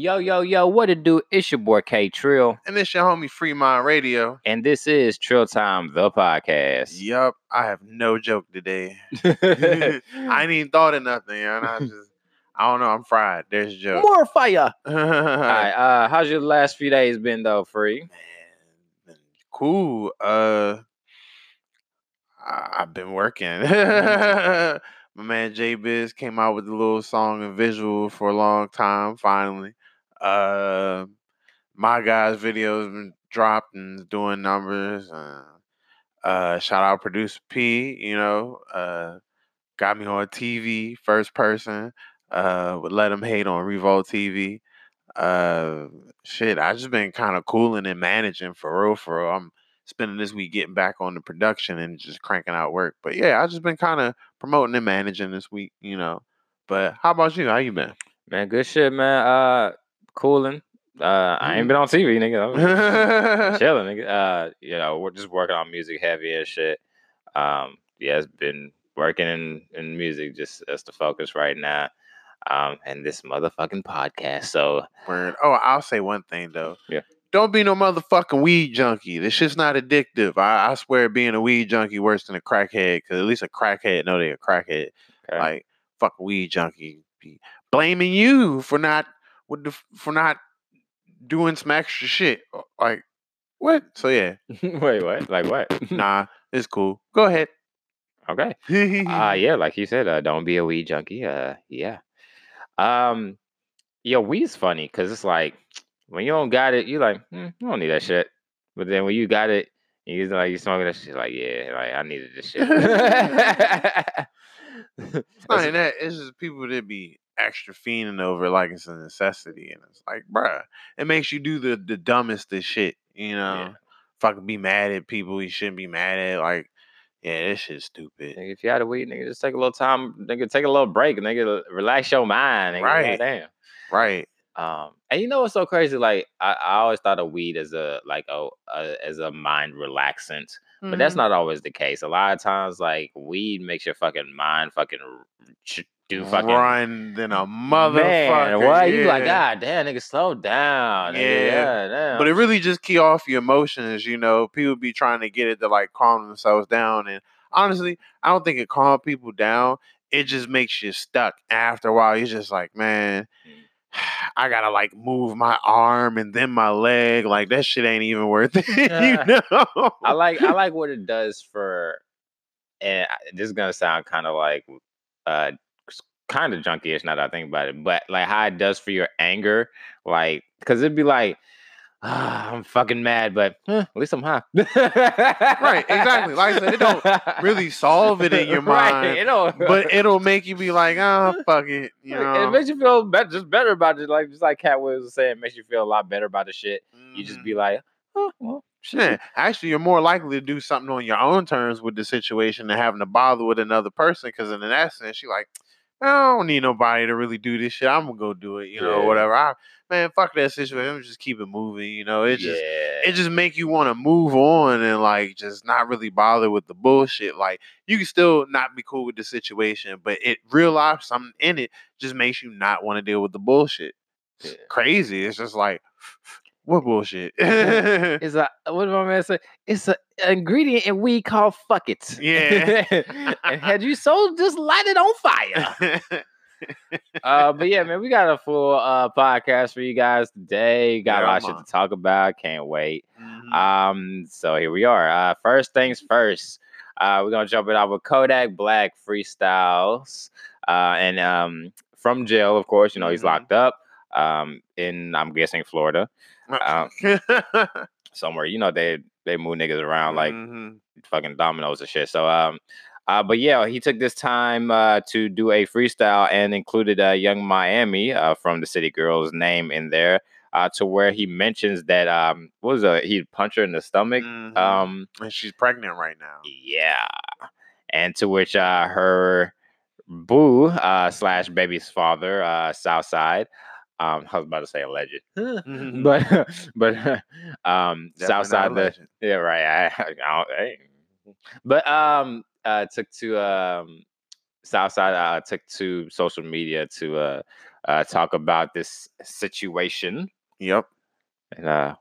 Yo, yo, yo, what it do? It's your boy K Trill, And this your homie Fremont Radio. and this is Trill Time, the podcast. Yup, I have no joke today. I ain't even thought of nothing, and I just, I don't know, I'm fried. There's a joke. More fire. All Man, right, uh, how's your last few days been though, Free? been cool. Uh, I, I've been working. My man J Biz came out with a little song and visual for a long time. Finally, uh, my guy's videos been dropped and doing numbers. Uh, uh, shout out producer P. You know, uh, got me on TV first person. Uh, would let him hate on Revolt TV. Uh, shit, I just been kind of cooling and managing for real. For real, I'm spending this week getting back on the production and just cranking out work. But yeah, I just been kind of promoting and managing this week. You know. But how about you? How you been? Man, good shit, man. Uh, cooling. Uh, I ain't been on TV, nigga. Chilling, nigga. Uh, you know, we're just working on music heavy and shit. Um, yeah, it's been working in, in music just as the focus right now. Um, and this motherfucking podcast. So Word. Oh, I'll say one thing though. Yeah. Don't be no motherfucking weed junkie. This shit's not addictive. I, I swear, being a weed junkie worse than a crackhead. Because at least a crackhead know they a crackhead. okay. Like fuck weed junkie be blaming you for not with the for not doing some extra shit. Uh, Like what? So yeah, wait, what? Like what? nah, it's cool. Go ahead. okay. Uh yeah, like you said, uh, don't be a weed junkie. Uh yeah. Um yo, weed's funny because it's like when you don't got it, you like, hmm, you don't need that shit. But then when you got it, you like you smoking that shit, like, yeah, like I needed this shit. It's not that. It's just people that be extra fiending over it like it's a necessity, and it's like, bruh, it makes you do the the dumbest of shit. You know, fucking be mad at people you shouldn't be mad at. Like, yeah, this shit's stupid. Nigga, if you had a weed, nigga, just take a little time, nigga, take a little break, nigga, relax your mind, nigga. Right. Damn. Right. Um, and you know what's so crazy? Like I, I always thought of weed as a like a, a as a mind relaxant, but that's Mhm. not always the case. A lot of times, like weed makes your fucking mind fucking do fucking run than a man. motherfucker. What you like? God damn, nigga, slow down. nigga, Yeah, yeah. But it really just key off your emotions, you know. People be trying to get it to like calm themselves down. And honestly, I don't think it calm people down. It just makes you stuck. After a while, you're just like, man, I gotta like move my arm and then my leg. Like that shit ain't even worth it. you know? I like I like what it does for, and this is gonna sound kind of like, uh, kind of junky-ish now that I think about it, but like how it does for your anger, like because it'd be like, ah, I'm fucking mad, but at least I'm high. Right, exactly. Like I said, it don't really solve it in your Right, mind, it don't, but it'll make you be like, oh fuck it. You know. it makes you feel better, just better about it. Like just like Katt Williams was saying, it makes you feel a lot better about the shit. You just be like, oh, well, shit. Actually, you're more likely to do something on your own terms with the situation than having to bother with another person. Because in that sense, you're like, I don't need nobody to really do this shit. I'm gonna go do it, you know, Yeah. whatever. I, man, fuck that situation. Just keep it moving. You know, it just yeah. it just make you want to move on and like just not really bother with the bullshit. Like you can still not be cool with the situation, but it real life something in it just makes you not want to deal with the bullshit. It's Yeah. crazy. It's just like what bullshit. It's a what did my man say? It's a ingredient and we call fuck it. Yeah. and had you so just light it on fire. uh, but yeah, man, we got a full uh podcast for you guys today. Got a lot of shit to talk about. Can't wait. Mhm. Um, so here we are. Uh, first things first. Uh, we're gonna jump it off with Kodak Black freestyles. Uh, and um, from jail, of course. You know he's Mhm. locked up. Um, in I'm guessing Florida, um, somewhere. You know they they move niggas around like Mhm. fucking dominoes and shit. So um uh but yeah, he took this time uh to do a freestyle and included uh Yung Miami uh from the City Girls name in there. Uh to where he mentions that um what was uh he'd punch her in the stomach. Mhm. Um and she's pregnant right now. yeah. And to which uh her boo uh slash baby's father, uh Southside. Um, I was about to say alleged, Mhm. but but um, Southside the yeah, right. I, I don't, hey. But um, uh, took to um, Southside. Uh, took to social media to uh, uh, talk about this situation. Yep. And uh,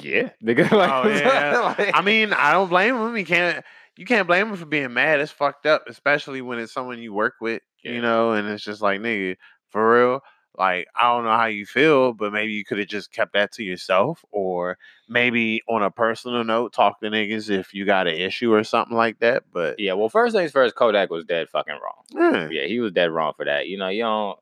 yeah, nigga. Like, Oh yeah. like- I mean, I don't blame him. You can't. You can't blame him for being mad. It's fucked up, especially when it's someone you work with. Yeah. You know, and it's just like nigga, for real. Like I don't know how you feel, but maybe you could have just kept that to yourself, or maybe on a personal note, talk to niggas if you got an issue or something like that. But yeah. Well, first things first, Kodak was dead fucking wrong. yeah, Yeah, he was dead wrong for that. You know, you don't.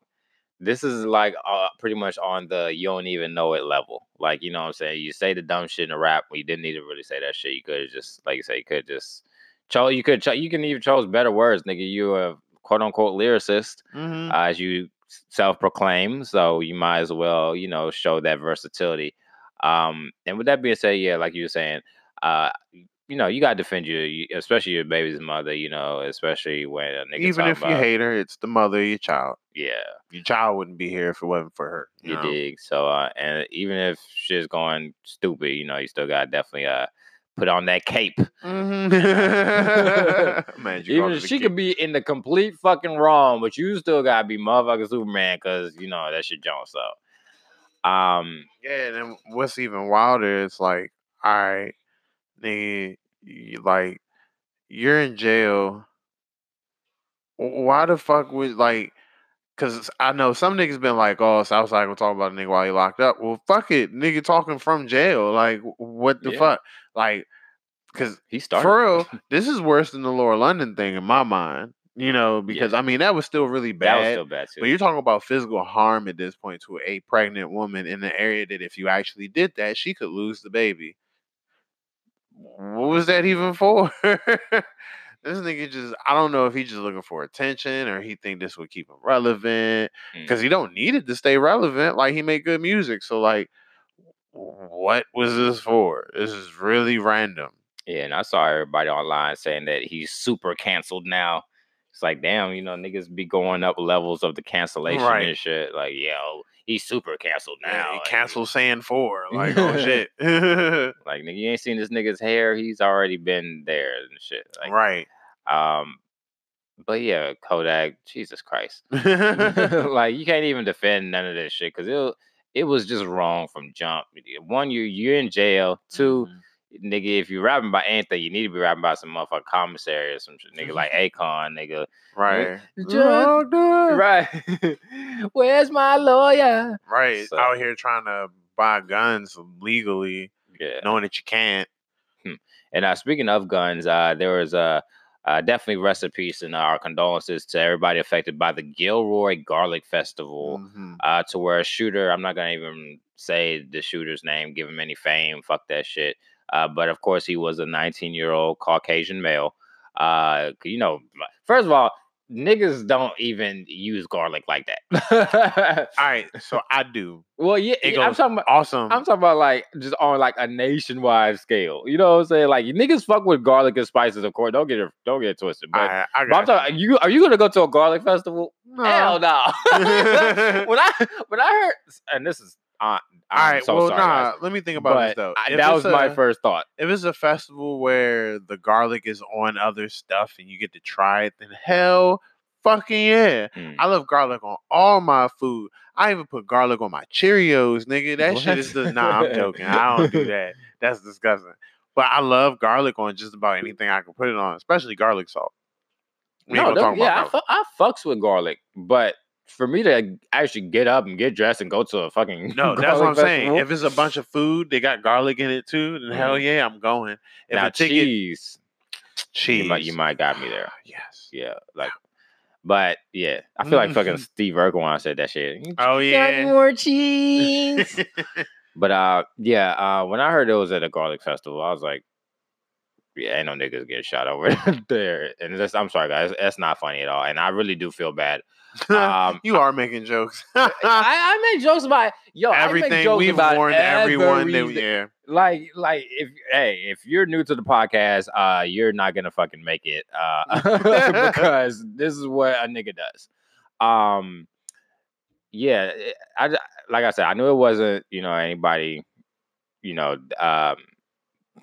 This is like uh, pretty much on the you don't even know it level. Like you know what I'm saying. You say the dumb shit in a rap when you didn't need to really say that shit. You could have just like you say you could just chose. You could cho- you can even chose better words, nigga. You a quote unquote lyricist Mhm. uh, as you self proclaim. So you might as well, you know, show that versatility. Um, and with that being said, yeah, like you were saying, uh, you know, you gotta defend your, especially your baby's mother. You know, especially when a nigga even if you about- hate her, it's the mother of your child. yeah, Your child wouldn't be here if it wasn't for her. you know? dig. So, uh, and even if shit's going stupid, you know, you still gotta definitely uh put on that cape. Mhm. Man, Even called if it a she kid. could be in the complete fucking wrong, but you still gotta be motherfucking Superman because you know that shit Jones. So, um, Yeah, and then what's even wilder is like, all right, nigga, you, like you're in jail. Why the fuck would like? Cause I know some niggas been like, "Oh, Southside gonna talk about a nigga while he locked up." Well, fuck it, nigga talking from jail. Like, what the Yeah. fuck? Like, cause he started for real, this is worse than the Lauren London thing in my mind. You know, because I mean that was still really that bad. was still bad too. But you're talking about physical harm at this point to a pregnant woman in an area that if you actually did that, she could lose the baby. What was that even for? this nigga just I don't know if he's just looking for attention or he think this would keep him relevant. Mm. Because he don't need it to stay relevant. Like he made good music. So like what was this for? This is really random. Yeah, and I saw everybody online saying that he's super canceled now. It's like, damn, you know, niggas be going up levels of the cancellation Right. and shit. Like, yo, he's super canceled now. Yeah, Like, cancel Saiyan four. Like, oh shit. Like, nigga, you ain't seen this nigga's hair. He's already been there and shit. Like, right. um, but yeah, Kodak, Jesus Christ. like, you can't even defend none of this shit because it it was just wrong from jump. One, you you're in jail. Two, Mhm. nigga, if you're rapping about anything, you need to be rapping about some motherfucking commissary or some shit. Nigga like Akon, nigga. Right. Right. Where's my lawyer? Right. So- Out here trying to buy guns legally, Yeah. knowing that you can't. And uh, speaking of guns, uh, there was a uh, definitely rest in peace and our condolences to everybody affected by the Gilroy Garlic Festival. Mhm. uh, to where a shooter, I'm not gonna even say the shooter's name, give him any fame, fuck that shit. Uh, but of course, he was a 19 year old Caucasian male. Uh, you know, first of all, niggas don't even use garlic like that. All right. So I do. well, yeah, It I'm talking about. Awesome. I'm talking about like just on like a nationwide scale. You know what I'm saying? Like niggas fuck with garlic and spices, of course. Don't get it, don't get it twisted. But, I, I but I'm talking, you are you gonna go to a garlic festival? No. Hell no. when I when I heard, and this is, uh, All I'm right. so well, sorry, nah. guys, Let me think about this though. I- that was my first thought. If it's a festival where the garlic is on other stuff and you get to try it, then hell, fucking yeah. Mm. I love garlic on all my food. I even put garlic on my Cheerios, nigga. That shit is the nah. I'm joking. I don't do that. That's disgusting. But I love garlic on just about anything I can put it on, especially garlic salt. We No, gonna talk don't- yeah, I, fu- I fucks with garlic, but for me to actually get up and get dressed and go to a fucking No, that's what I'm garlic saying. If it's a bunch of food, they got garlic in it too, then hell Mhm. yeah, I'm going. If now ticket, cheese, cheese, you might you might got me there. yes. Yeah, like, but yeah, I feel like fucking. Steve Urkel when I said that shit. Oh Got yeah. more cheese. But uh, yeah, uh, when I heard it was at a garlic festival, I was like, yeah, ain't no niggas getting shot over there. And that's, I'm sorry, guys, that's not funny at all. And I really do feel bad. Um, you are making jokes. I, I make jokes about yo. I make Everything jokes we've about warned everyone that everything. yeah. like like if hey if you're new to the podcast uh you're not gonna fucking make it uh because this is what a nigga does um yeah i like i said i knew it wasn't you know anybody you know um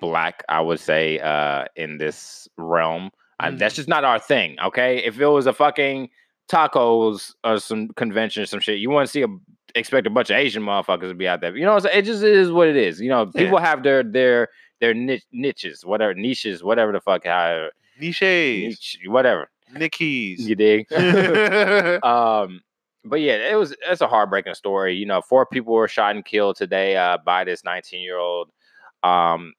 black i would say uh in this realm Uh, that's just not our thing okay if it was a fucking tacos or some convention, or some shit. You want to see a expect a bunch of Asian motherfuckers to be out there. You know, it just is what it is. You know, people yeah. have their their their niche, niches, whatever niches, whatever the fuck, how niches, niche, whatever, nickies. You dig? um, but yeah, it was it's a heartbreaking story. You know, four people were shot and killed today uh, by this 19 year old. Um,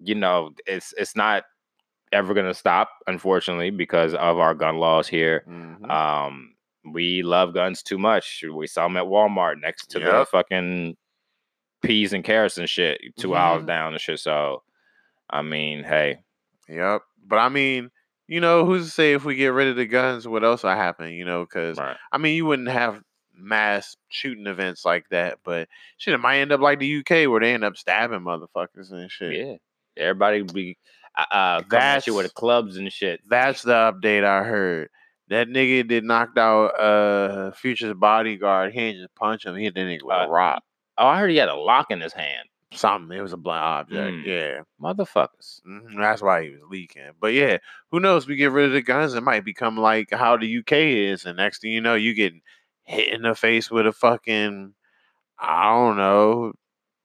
you know, it's it's not ever gonna stop, unfortunately, because of our gun laws here. Mm-hmm. Um, we love guns too much. We saw them at Walmart next to yep. the fucking peas and carrots and shit, 2 mm-hmm. hours down and shit. So, I mean, hey. Yep. But I mean, you know, who's to say if we get rid of the guns, what else will happen? You know, because right. I mean, you wouldn't have mass shooting events like that, but shit, it might end up like the UK where they end up stabbing motherfuckers and shit. Yeah, everybody be uh, that's with clubs and shit. That's the update I heard. That nigga did knocked out uh Future's bodyguard. He didn't just punch him. He hit the nigga with uh, a rock. Oh, I heard he had a lock in his hand. Something. It was a blunt object. Mm. Yeah. Motherfuckers. Mm-hmm. That's why he was leaking. But yeah, who knows? We get rid of the guns, it might become like how the UK is. And next thing you know, you get hit in the face with a fucking, I don't know,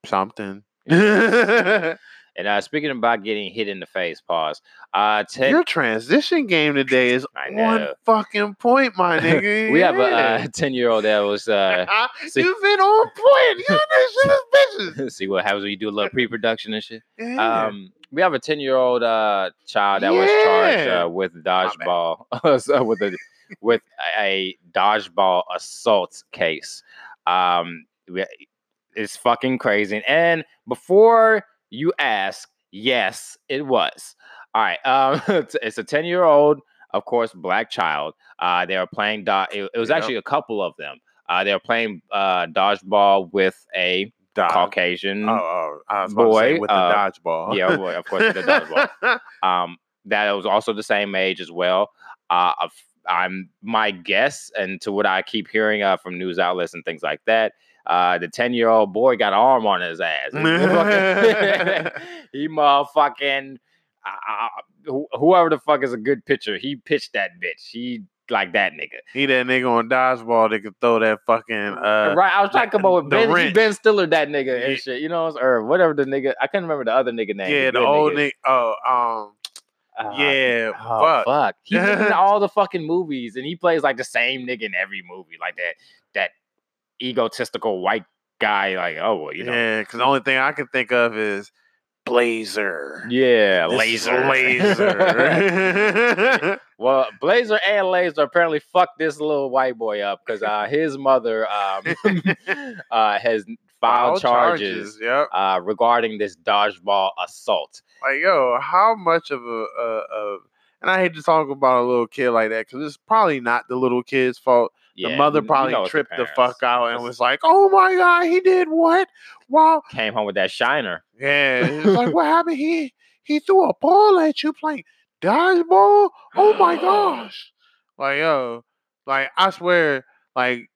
something. And uh, speaking about getting hit in the face, pause. Uh, ten- Your transition game today is one fucking point, my nigga. we have a ten-year-old that was. Uh, see- You've been on point. You this shit is bitches. see what happens when you do a little pre-production and shit. Yeah. Um, we have a ten-year-old uh, child that yeah. was charged uh, with dodgeball, with a with a dodgeball assault case. Um, it's fucking crazy. And before you ask, yes, it was. All right. Um, it's a 10 year old, of course, black child. Uh, they were playing, do- it, it was yep. actually a couple of them. Uh, they were playing uh, dodgeball with a Dodge. Caucasian oh, oh, boy with the uh, dodgeball. yeah, boy, of course, the dodgeball. um, that was also the same age as well. Uh, I'm my guess, and to what I keep hearing uh, from news outlets and things like that, uh, the 10 year old boy got an arm on his ass. he motherfucking, uh, whoever the fuck is a good pitcher, he pitched that bitch. He like that nigga. He that nigga on dodgeball that could throw that fucking uh right. I was trying to come up with Ben, ben Stiller that nigga and shit. You know, or whatever the nigga. I couldn't remember the other nigga name. Yeah, the, the old nigga. nigga. Oh, um. Uh, yeah, oh, fuck. fuck. He's in all the fucking movies, and he plays like the same nigga in every movie, like that. That egotistical white guy. Like, oh, well, you know. Yeah, because the only thing I can think of is Blazer. Yeah, this Laser. Laser. well, Blazer and Laser apparently fucked this little white boy up because uh, his mother um, uh, has filed charges, charges yep. uh, regarding this dodgeball assault. Like, yo, how much of a, a, a and I hate to talk about a little kid like that because it's probably not the little kid's fault. Yeah, the mother probably you know tripped the, the, fuck out and was like, "Oh my god, he did what?" Wow. Came home with that shiner. Yeah, it's like, what happened? He he threw a ball at you playing dodgeball. Oh my gosh! Like yo, like I swear, like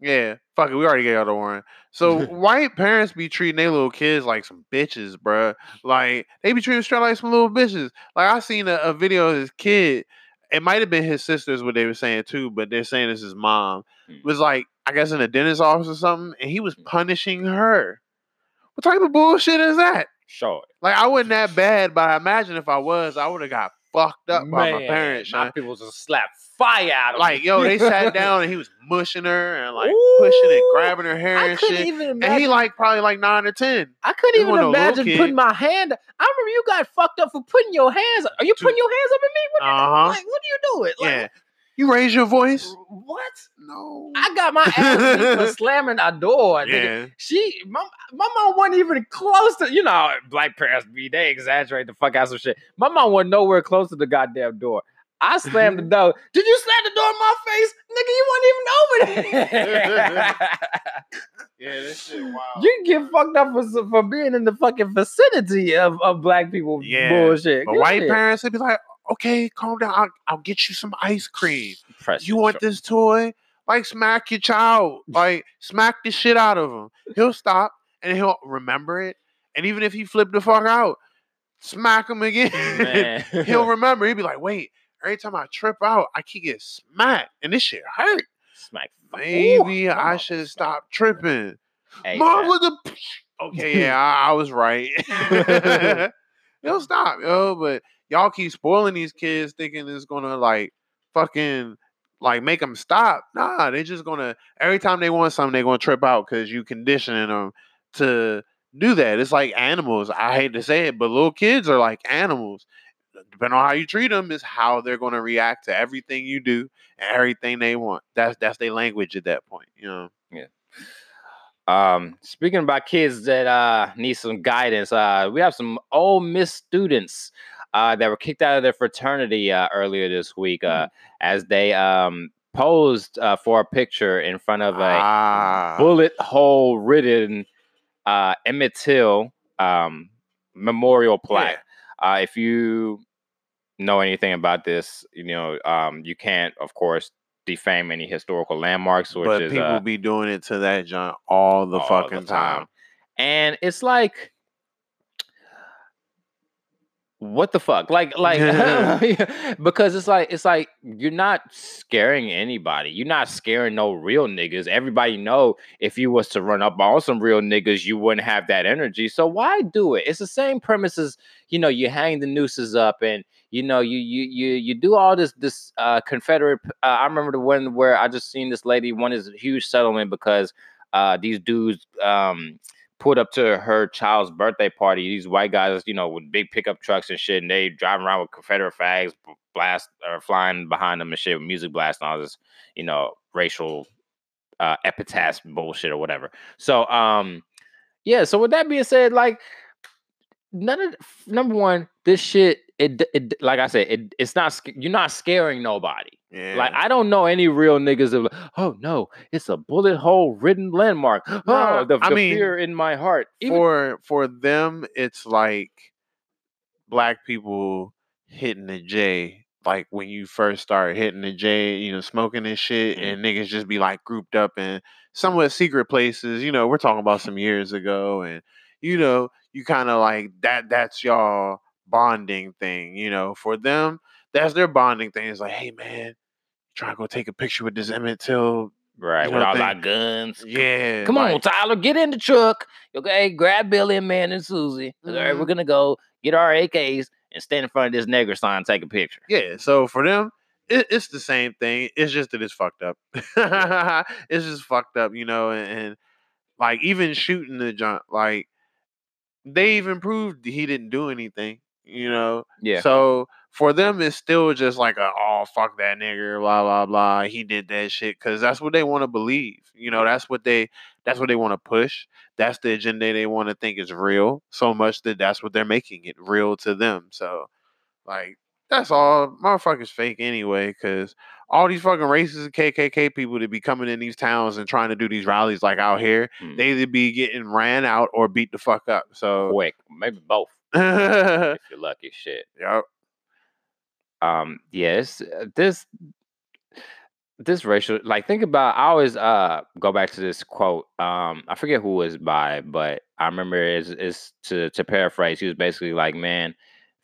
yeah, fuck it. We already got the warrant. So white parents be treating their little kids like some bitches, bruh. Like they be treating straight like some little bitches. Like I seen a, a video of this kid. It might have been his sister's what they were saying too, but they're saying it's his mom. Mm. Was like I guess in a dentist office or something, and he was mm. punishing her. What type of bullshit is that? Sure. Like I wasn't that bad, but I imagine if I was, I would have got fucked up by my parents. My people just slapped fire out of Like, yo, they sat down and he was mushing her and like Ooh, pushing and grabbing her hair I and shit. Even and he like probably like nine or ten. I couldn't even imagine putting my hand. I remember you got fucked up for putting your hands. Are you putting your hands up at me? What, uh-huh. like, what are you doing? Like, yeah. You raise your voice? What? No. I got my ass for slamming a door. Yeah. She, my, my mom wasn't even close to, you know, black parents be, they exaggerate the fuck out some shit. My mom wasn't nowhere close to the goddamn door. I slammed the door. Did you slam the door in my face? Nigga, you weren't even over there. yeah, this shit wild. You can get fucked up for, for being in the fucking vicinity of, of black people yeah. bullshit. But white shit. parents, they be like, okay, calm down. I'll, I'll get you some ice cream. Press you want sure. this toy? Like, smack your child. Like, smack the shit out of him. He'll stop and he'll remember it. And even if he flipped the fuck out, smack him again. he'll remember. He'll be like, wait, every time I trip out, I keep getting smacked, and this shit hurt. Smack. Maybe Ooh, I should stop tripping. Hey, Mom with the okay, yeah, I, I was right. yo, stop, yo. But y'all keep spoiling these kids, thinking it's gonna like fucking like make them stop. Nah, they're just gonna every time they want something, they're gonna trip out because you conditioning them to do that. It's like animals. I hate to say it, but little kids are like animals. Depending on how you treat them, is how they're gonna react to everything you do and everything they want. That's that's their language at that point. You know. Yeah. Um, speaking about kids that uh need some guidance, uh, we have some Ole Miss students uh that were kicked out of their fraternity uh, earlier this week uh as they um posed uh, for a picture in front of a Ah. bullet hole ridden uh Emmett Till um memorial plaque. Uh, if you know anything about this, you know um you can't, of course, defame any historical landmarks, which but is people uh, be doing it to that junk all the all fucking the time. time. And it's like, what the fuck? Like, like because it's like it's like you're not scaring anybody. You're not scaring no real niggas. Everybody know if you was to run up on some real niggas, you wouldn't have that energy. So why do it? It's the same premise as you know, you hang the nooses up and you know, you you you you do all this this uh Confederate. Uh, I remember the one where I just seen this lady won this huge settlement because uh these dudes um pulled up to her child's birthday party. These white guys, you know, with big pickup trucks and shit, and they driving around with Confederate flags, blast or flying behind them and shit, with music blast and all this, you know, racial uh bullshit or whatever. So um yeah, so with that being said, like none of number one, this shit, it, it like I said, it, it's not you're not scaring nobody. Yeah. Like I don't know any real niggas of oh no, it's a bullet hole ridden landmark. Oh, the, I the mean, fear in my heart. Even, for for them, it's like black people hitting the J. Like when you first start hitting the J, you know, smoking and shit, Mhm. and niggas just be like grouped up in somewhat secret places. You know, we're talking about some years ago, and you know, you kind of like that. That's y'all bonding thing. You know, for them, that's their bonding thing. It's like, hey man, try to go take a picture with this Emmett Till. right, you with all thing- our guns. Yeah, Come on, Tyler, get in the truck. Okay, grab Billy and Man and Susie. All right, we're Mhm. gonna go get our AKs and stand in front of this nigger sign, take a picture. Yeah, so for them, it, it's the same thing. It's just that it's fucked up. it's just fucked up, you know, and, and like even shooting the junk, like they even proved he didn't do anything, you know. Yeah. So for them, it's still just like a oh fuck that nigger, blah blah blah. He did that shit because that's what they want to believe. You know, that's what they that's what they want to push. That's the agenda they want to think is real. So much that that's what they're making it real to them. So like that's all motherfuckers fake anyway. Because all these fucking racist KKK people that be coming in these towns and trying to do these rallies like out here, Mm. they either be getting ran out or beat the fuck up. So Quick, maybe both if you're lucky. Shit. Yep. Um yes this this racial like think about i always uh go back to this quote um i forget who it was by but i remember is is to to paraphrase he was basically like man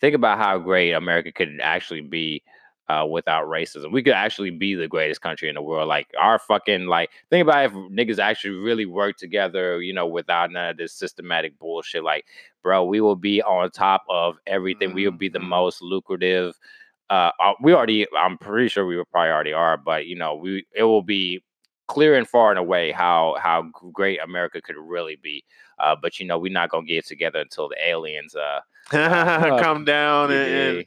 think about how great america could actually be uh without racism we could actually be the greatest country in the world like our fucking like think about if niggas actually really work together you know without none of this systematic bullshit like bro we will be on top of everything we will be the Mhm. most lucrative uh, uh, we already i'm pretty sure we probably already are but you know we it will be clear and far and away how how great america could really be uh, but you know we're not gonna get together until the aliens uh Come down and, and.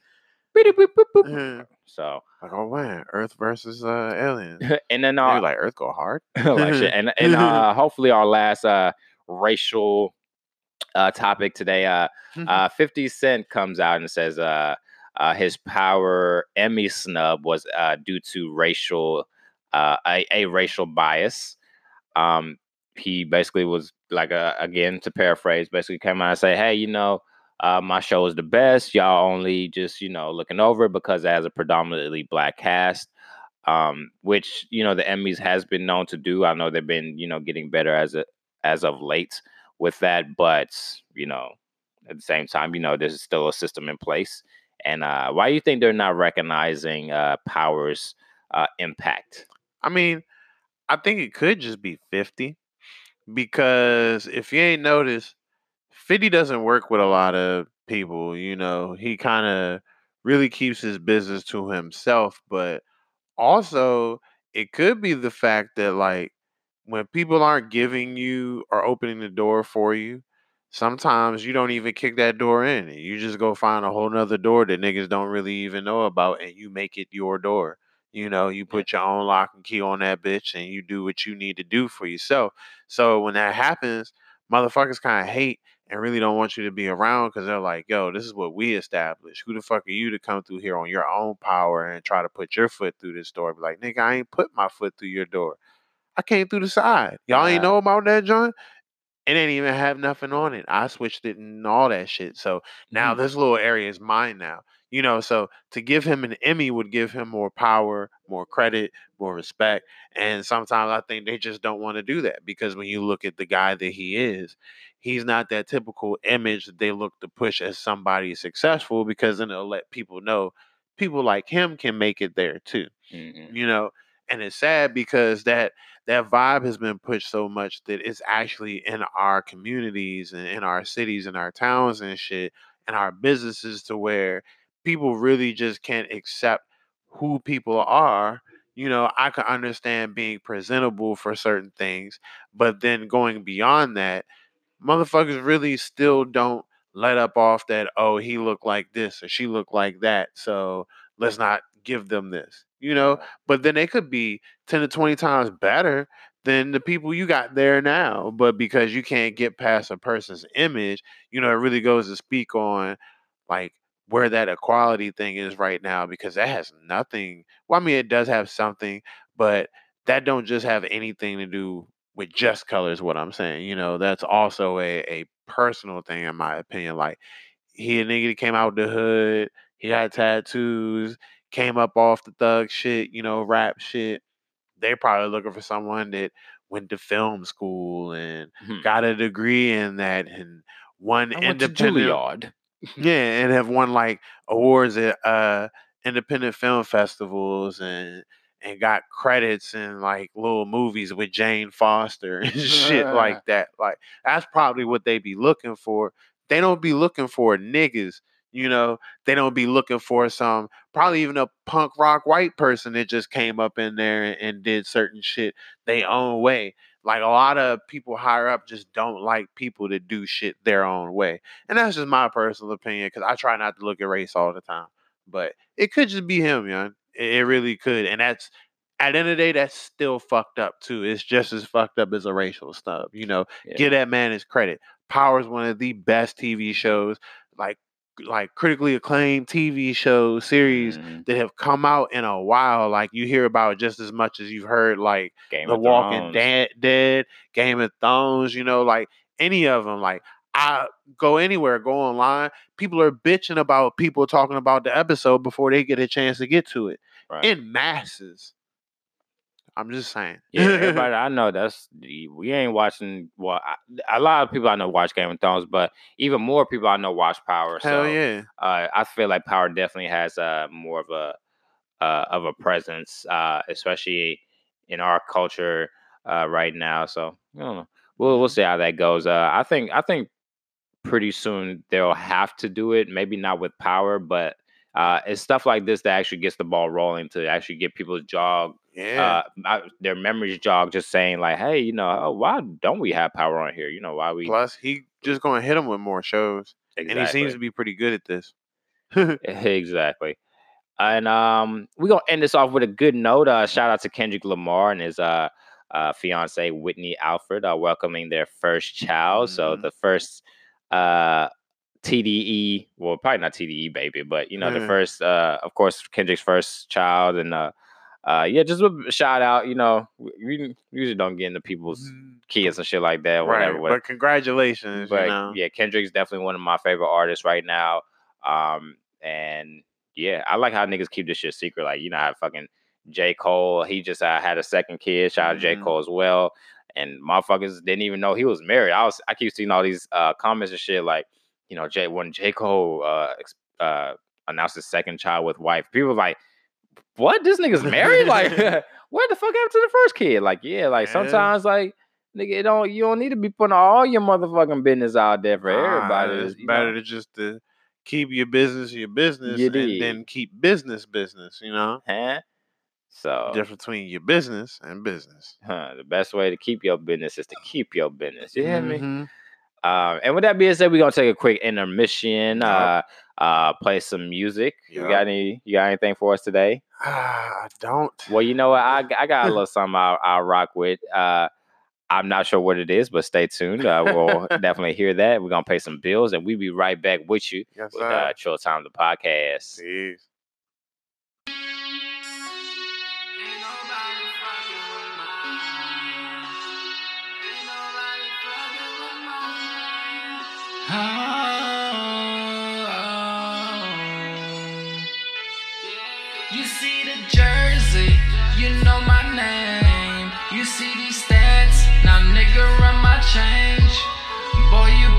Mhm. so like, oh man, Earth versus uh, aliens. and then Maybe uh, like Earth go hard. like shit. And and uh, hopefully our last uh racial uh topic today. Uh, uh, Fifty Cent comes out and says uh, uh his Power Emmy snub was uh due to racial uh a, a racial bias. Um, he basically was like uh, again to paraphrase, basically came out and say, hey, you know. Uh, my show is the best. Y'all only just, you know, looking over because it has a predominantly black cast um, which you know the Emmys has been known to do. I know they've been you know getting better as a as of late with that, but you know at the same time, you know there's still a system in place, And uh, why do you think they're not recognizing uh, Power's uh, impact? I mean, I think it could just be 50 because if you ain't noticed, 50 doesn't work with a lot of people. You know, he kind of really keeps his business to himself, but also it could be the fact that, like, when people aren't giving you or opening the door for you, sometimes you don't even kick that door in. You just go find a whole nother door that niggas don't really even know about and you make it your door. You know, you put your own lock and key on that bitch and you do what you need to do for yourself. So when that happens, motherfuckers kind of hate and really don't want you to be around because they're like, yo, this is what we established. Who the fuck are you to come through here on your own power and try to put your foot through this door? Be like, nigga, I ain't put my foot through your door. I came through the side. Y'all ain't know about that joint? It didn't even have nothing on it. I switched it and all that shit. So now Mhm. this little area is mine now. You know, so to give him an Emmy would give him more power, more credit, more respect. And sometimes I think they just don't want to do that because when you look at the guy that he is, he's not that typical image that they look to push as somebody successful because then it'll let people know people like him can make it there too Mhm. you know and it's sad because that that vibe has been pushed so much that it's actually in our communities and in our cities and our towns and shit and our businesses to where people really just can't accept who people are. You know i can understand being presentable for certain things but then going beyond that motherfuckers really still don't let up off that oh he looked like this or she looked like that so let's not give them this you know? But then they could be 10 to 20 times better than the people you got there now but because you can't get past a person's image you know it really goes to speak on like where that equality thing is right now because that has nothing well i mean it does have something but that don't just have anything to do with just color is what i'm saying you know? That's also a, a personal thing in my opinion like he a nigga came out the hood he had tattoos came up off the thug shit you know rap shit they probably looking for someone that went to film school and Mhm. got a degree in that and one I independent yeah, and have won like awards at uh independent film festivals and and got credits in like little movies with Jane Foster and shit like that. Like that's probably what they be looking for. They don't be looking for niggas, you know. They don't be looking for some probably even a punk rock white person that just came up in there and, and did certain shit they own way. Like a lot of people higher up just don't like people to do shit their own way. And that's just my personal opinion because I try not to look at race all the time. But it could just be him, young. It, it really could. And that's at the end of the day, that's still fucked up too. It's just as fucked up as a racial snub. You know, Yeah. give that man his credit. Power is one of the best TV shows, like like critically acclaimed TV shows, series Mhm. that have come out in a while. Like you hear about just as much as you've heard like Game the Walking Dead, Dead, Game of Thrones, you know, like any of them. Like I go anywhere, go online. People are bitching about people talking about the episode before they get a chance to get to it Right. in masses. I'm just saying. Yeah, everybody I know that's we ain't watching. Well, I, a lot of people I know watch Game of Thrones, but even more people I know watch Power. Hell so yeah. uh, I feel like Power definitely has uh, more of a uh, of a presence, uh, especially in our culture uh, right now. So I don't know. We'll we'll see how that goes. Uh, I think I think pretty soon they'll have to do it. Maybe not with Power, but uh, it's stuff like this that actually gets the ball rolling to actually get people's jog Yeah. uh, uh, their memories jog just saying like, hey, you know, oh, why don't we have power on here? You know, why we Plus, he just gonna hit him with more shows, exactly and he seems to be pretty good at this. exactly. And um, we're gonna end this off with a good note. Uh, shout out to Kendrick Lamar and his uh, uh fiance Whitney Alford, uh, welcoming their first child. So Mhm. the first uh TDE, well, probably not TDE baby, but you know, the first, uh, of course, Kendrick's first child, and uh, uh, yeah, just a shout out. You know, we, we usually don't get into people's kids and shit like that, or right, whatever. whatever. but congratulations. But you know. yeah, Kendrick's definitely one of my favorite artists right now. Um, and yeah, I like how niggas keep this shit secret. Like, you know, how fucking J. Cole, he just uh, had a second kid. Shout out to J. Cole as well. And motherfuckers didn't even know he was married. I was I keep seeing all these uh comments and shit like, you know, J when J. Cole uh uh announced his second child with wife. People like, what? This nigga's married? like, what the fuck happened to the first kid? Like, yeah, like Yeah. sometimes like nigga, it don't you don't need to be putting all your motherfucking business out there for everybody. It's better know? to just to keep your business your business You and then keep business business, you know? Huh? So Difference between your business and business. huh, the best way to keep your business is to keep your business. You hear me? Mhm. Um, and with that being said, we're gonna take a quick intermission. Yup. Uh, uh, play some music. You got any? You got anything for us today? Ah, I don't. Well, you know what? I I got a little something I'll, I'll rock with. Uh, I'm not sure what it is, but stay tuned. Uh, we'll definitely hear that. We're gonna pay some bills, and we'll be right back with you Yes, with sir. uh, Chill Time the podcast. Peace. Ain't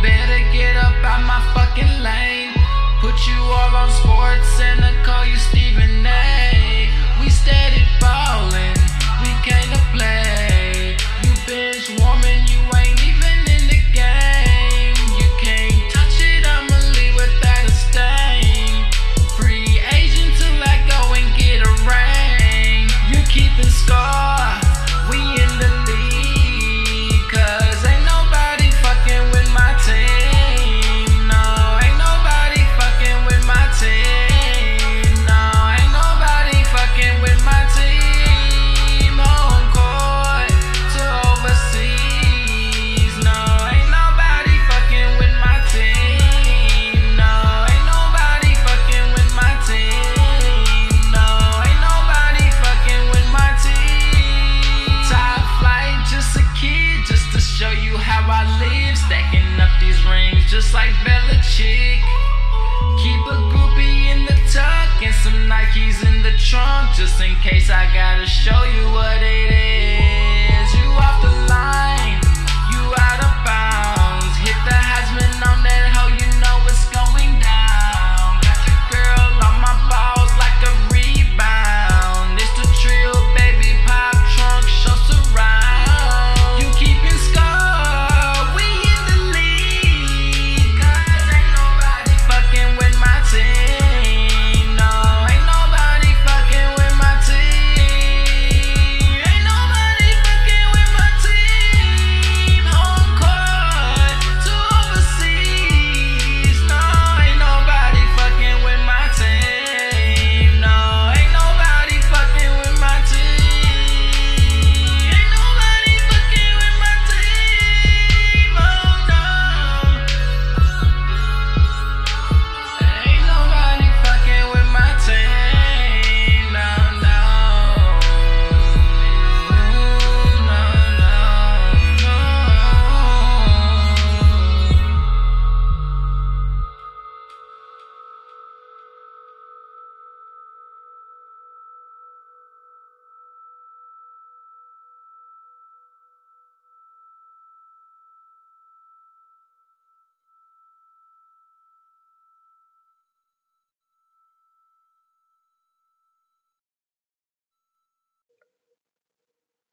better get up out my fucking lane. Put you all on sports and I call you Stephen A. We steady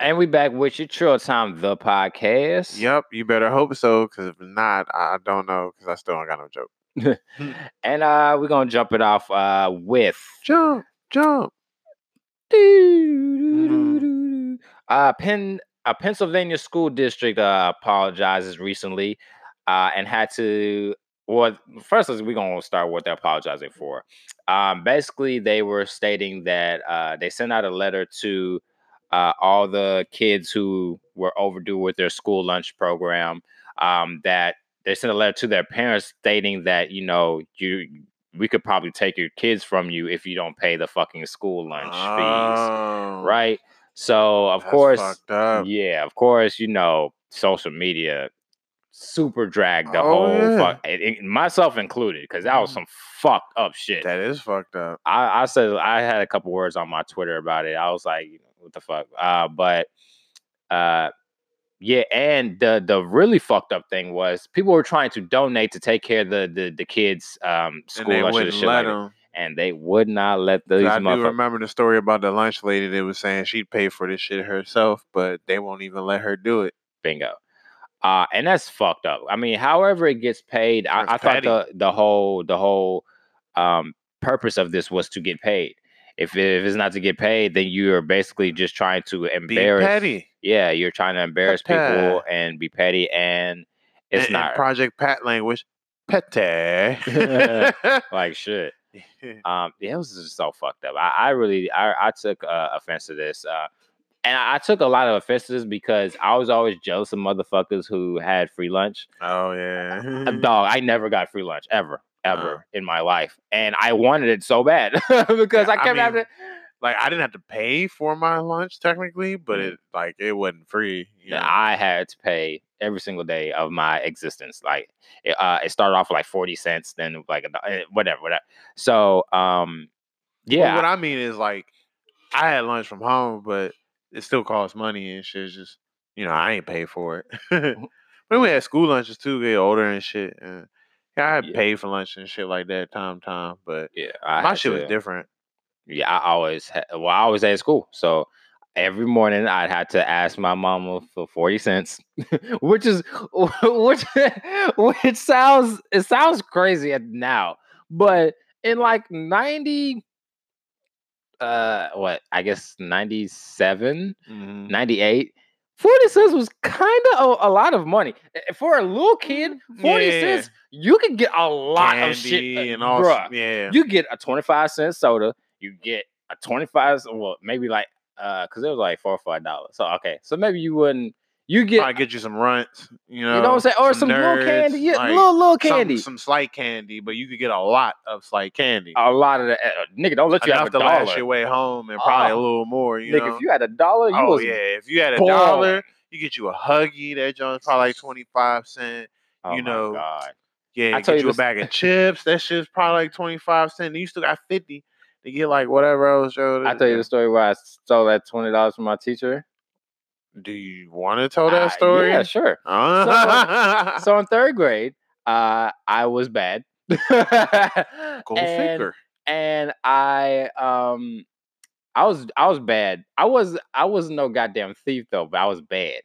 And we back with you, Chill Time the podcast. Yep, you better hope so, because if not, I don't know, because I still don't got no joke. And uh, we're gonna jump it off uh with Jump, jump. uh Penn a Pennsylvania school district uh apologizes recently uh and had to well first we're gonna start what they're apologizing for. Um basically they were stating that uh they sent out a letter to uh all the kids who were overdue with their school lunch program um that they sent a letter to their parents stating that you know you we could probably take your kids from you if you don't pay the fucking school lunch fees Oh, right? So of course, yeah, of course, you know, social media super dragged the Oh, whole yeah. fuck, it- it- myself included, because that was Mhm. some fucked up shit. That is fucked up. I, I said I had a couple words on my Twitter about it. I was like, what the fuck? Uh, but uh, yeah, and the the really fucked up thing was people were trying to donate to take care of the the, the kids' um, And school they lunch and shit let like that and they would not let these I do remember the story about the lunch lady that was saying she'd pay for this shit herself, but they won't even let her do it. Bingo. Uh, and that's fucked up. I mean, however it gets paid, I, I thought the the whole the whole um, purpose of this was to get paid. If it, if it's not to get paid, then you are basically just trying to embarrass. Be petty. Yeah, you're trying to embarrass people and be petty, and it's not Project Pat language. Petty. like shit. Um, yeah, it was just so fucked up. I, I really, I, I took uh, offense to this, uh, and I, I took a lot of offense to this because I was always jealous of motherfuckers who had free lunch. oh yeah. Uh, Dog, I never got free lunch ever, ever in my life, and I wanted it so bad because Yeah, I I kept mean, having. like I didn't have to pay for my lunch technically, but Mhm. it like it wasn't free. You know? I had to pay every single day of my existence. Like it, uh, it started off like forty cents, then like eh, whatever, whatever. So, um, Well, yeah, what I mean is like I had lunch from home, but it still costs money and shit. It's just you know I ain't pay for it. but we had school lunches too, get older and shit. And yeah, I had Yeah. paid for lunch and shit like that time time, but yeah, I my had shit was different. yeah, I always had, well, I always at school. So every morning I'd have to ask my mama for 40 cents, which is which which sounds it sounds crazy now, but in like 90 uh what, I guess 97, Mhm. 98 40 cents was kind of a, a lot of money. For a little kid, 40 Yeah. cents, you could get a lot of shit. Candy and all. bruh Yeah, you get a 25 cent soda, you get a 25, well, maybe like uh because it was like four or five dollars. So okay, so maybe you wouldn't you get I get you some runts. You know, you know what I'm saying? Or some, little Nerds, candy, yeah, like, little little candy. some, slight candy, but you could get a lot of slight candy. a lot of the uh, nigga don't let you have a to last your way home and probably a Oh, little more. You nigga, know? if you had a dollar, you oh yeah, if you had a balling. dollar, you get you a huggy. That joint's probably like twenty five cent. oh you my know, God. Yeah, I get tell you, you a bag of chips. That shit's probably like twenty five cent. You still got fifty to get like whatever else. Yo, I tell you the story where I stole that twenty dollars from my teacher. Do you want to tell that Uh, story? yeah, sure. Uh, So in third grade, uh, I was bad. Go and, figure. and I um I was I was bad. I was I was no goddamn thief though, but I was bad.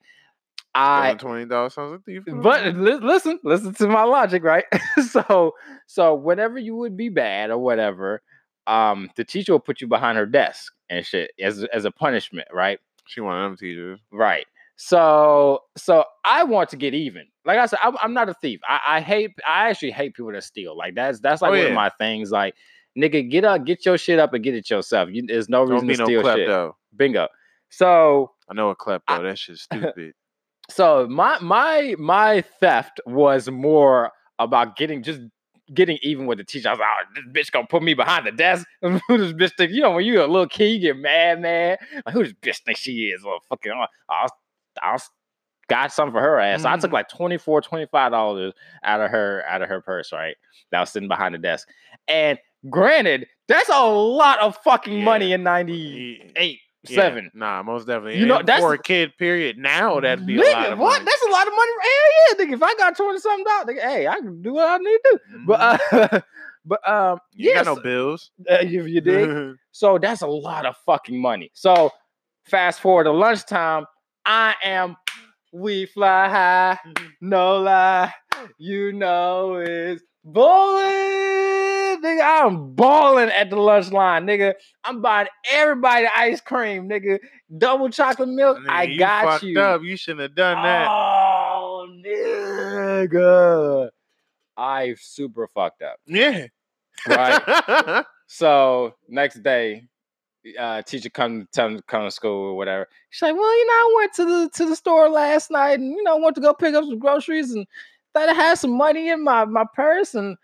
I twenty dollars sounds like thief. but li- listen, listen to my logic, right? so so whenever you would be bad or whatever, um the teacher will put you behind her desk and shit as as a punishment, right? She one of them teachers. Right. So so I want to get even. Like I said, I'm, I'm not a thief. I, I hate. I actually hate people that steal. Like that's that's like Oh, one yeah. of my things. Like nigga, get up, get your shit up, and get it yourself. You, there's no Don't reason to no steal shit. klepto. Bingo. So I know a klepto. That shit's stupid. so my my my theft was more about getting just getting even with the teacher. I was like, oh, this bitch gonna put me behind the desk. who this bitch think? You know, when you're a little kid, you get mad, man. Like, who this bitch think she is? Well, fucking, I'll, I'll, I'll got something for her ass. So I took Mhm. like 24 dollars out of her out of her purse, right? That was sitting behind the desk. And granted, that's a lot of fucking money in 98, Ye- yeah, seven. Nah, most definitely. You know, And that's- for a kid. Period. Now that'd be Nigga, a lot of what? money. That's a lot of money. Hell yeah, nigga. If I got 20 something dollars, hey, I can do what I need to do. But uh, but um, Mm-hmm. you yes, got no bills. uh, you, you dig? so that's a lot of fucking money. So fast forward to lunchtime, I am we fly high, no lie, you know it's bowling. Nigga, I'm balling at the lunch line, nigga. I'm buying everybody ice cream, nigga. Double chocolate milk. Nigga, I you got you. Up. You shouldn't have done that. Oh, nigga. I super fucked up. Yeah. Right. So next day, uh, teacher come tell come to school or whatever. She's like, "Well, you know, I went to the to the store last night, and you know, went to go pick up some groceries, and thought I had some money in my my purse, and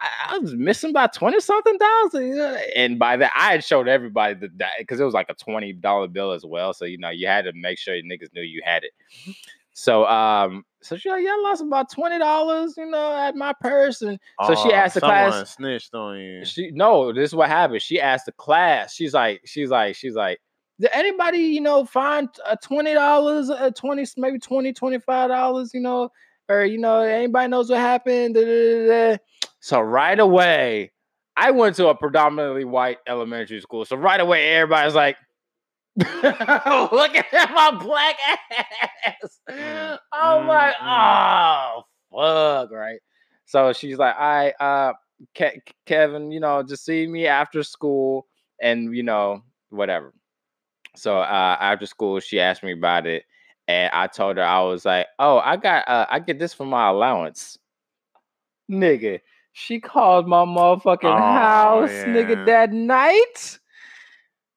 I, was missing about twenty something dollars. And, by that, I had showed everybody the because it was like a twenty dollar bill as well. So you know, you had to make sure your niggas knew you had it. So um, so she's like, "Yeah, I lost about twenty dollars, you know, at my purse," and so she asked the class. snitched on you. She no, this is what happened. She asked the class. She's like, she's like, she's like, did anybody, you know, find a twenty dollars, a twenty, maybe 20 25 dollars, you know, or you know, anybody knows what happened? Da, da, da. So right away, I went to a predominantly white elementary school, so right away everybody's like, "Look at my black ass." Mm, I'm mm, like, mm. "Oh fuck!" Right. So she's like, "I, uh, Ke- Kevin, you know, just see me after school, and you know, whatever." So uh, after school, she asked me about it, and I told her I was like, "Oh, I got, uh, I get this from my allowance." Nigga, she called my motherfucking Oh, house, yeah. nigga, that night.